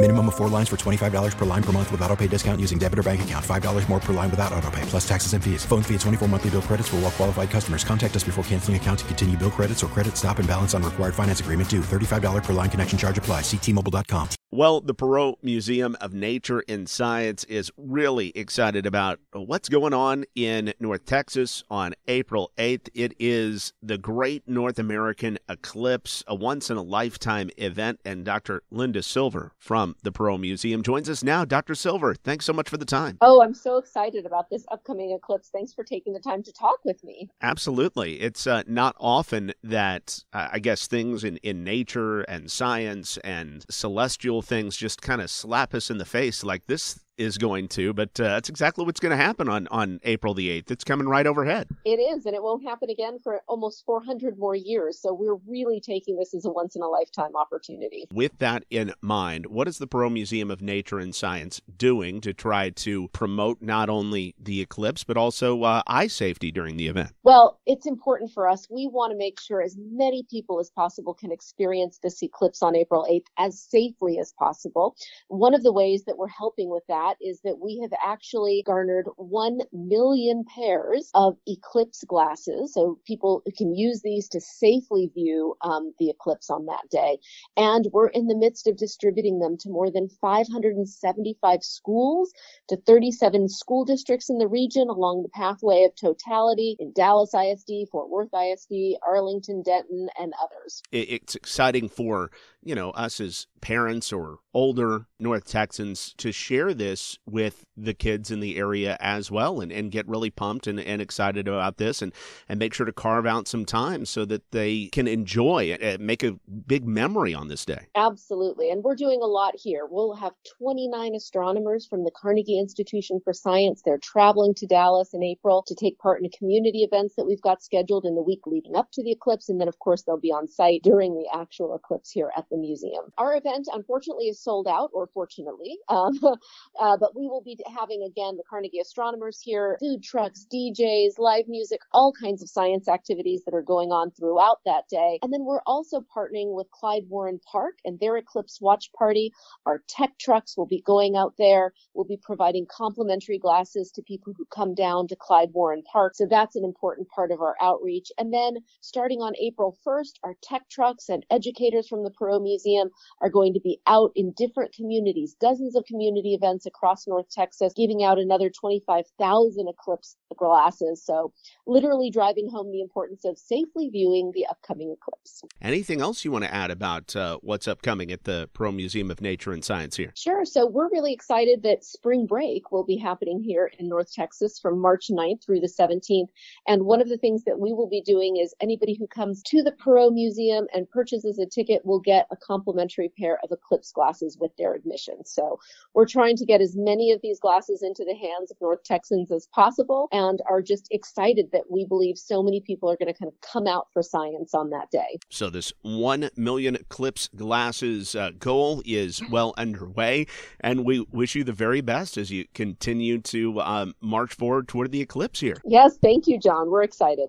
Minimum of four lines for $25 per line per month with auto pay discount using debit or bank account. $5 more per line without auto pay, plus taxes and fees. Phone fee at 24 monthly bill credits for all qualified customers. Contact us before canceling account to continue bill credits or credit stop and balance on required finance agreement due. $35 per line connection charge apply. Ctmobile.com. Well, the Perot Museum of Nature and Science is really excited about what's going on in North Texas on April 8th. It is the Great North American Eclipse, a once in a lifetime event. And Dr. Linda Silver from the Perot Museum joins us now. Dr. Silver, thanks so much for the time. Oh, I'm so excited about this upcoming eclipse. Thanks for taking the time to talk with me. Absolutely. It's uh, not often that uh, I guess things in, in nature and science and celestial things just kind of slap us in the face like this is going to, but uh, that's exactly what's going to happen on, on April the 8th. It's coming right overhead. It is, and it won't happen again for almost 400 more years. So we're really taking this as a once in a lifetime opportunity. With that in mind, what is the Perot Museum of Nature and Science doing to try to promote not only the eclipse, but also uh, eye safety during the event? Well, it's important for us. We want to make sure as many people as possible can experience this eclipse on April 8th as safely as possible. One of the ways that we're helping with that is that we have actually garnered 1 million pairs of eclipse glasses. So people can use these to safely view um, the eclipse on that day. And we're in the midst of distributing them to more than 575 schools, to 37 school districts in the region along the pathway of totality in Dallas ISD, Fort Worth ISD, Arlington, Denton, and others. It's exciting for you know, us as parents or older North Texans to share this with the kids in the area as well and, and get really pumped and, and excited about this and, and make sure to carve out some time so that they can enjoy it, and make a big memory on this day. Absolutely. And we're doing a lot here. We'll have 29 astronomers from the Carnegie Institution for Science. They're traveling to Dallas in April to take part in community events that we've got scheduled in the week leading up to the eclipse. And then, of course, they'll be on site during the actual eclipse here at the museum. Our event, unfortunately, is sold out, or fortunately, um, uh, but we will be having again the Carnegie astronomers here, food trucks, DJs, live music, all kinds of science activities that are going on throughout that day. And then we're also partnering with Clyde Warren Park and their Eclipse Watch Party. Our tech trucks will be going out there. We'll be providing complimentary glasses to people who come down to Clyde Warren Park. So that's an important part of our outreach. And then starting on April 1st, our tech trucks and educators from the Museum are going to be out in different communities, dozens of community events across North Texas, giving out another 25,000 eclipse glasses. So literally driving home the importance of safely viewing the upcoming eclipse. Anything else you want to add about uh, what's upcoming at the Perot Museum of Nature and Science here? Sure. So we're really excited that spring break will be happening here in North Texas from March 9th through the 17th. And one of the things that we will be doing is anybody who comes to the Perot Museum and purchases a ticket will get a complimentary pair of eclipse glasses with their admission. So we're trying to get as many of these glasses into the hands of North Texans as possible and are just excited that we believe so many people are going to kind of come out for science on that day. So this 1 million eclipse glasses uh, goal is well underway and we wish you the very best as you continue to um, march forward toward the eclipse here. Yes, thank you, John. We're excited.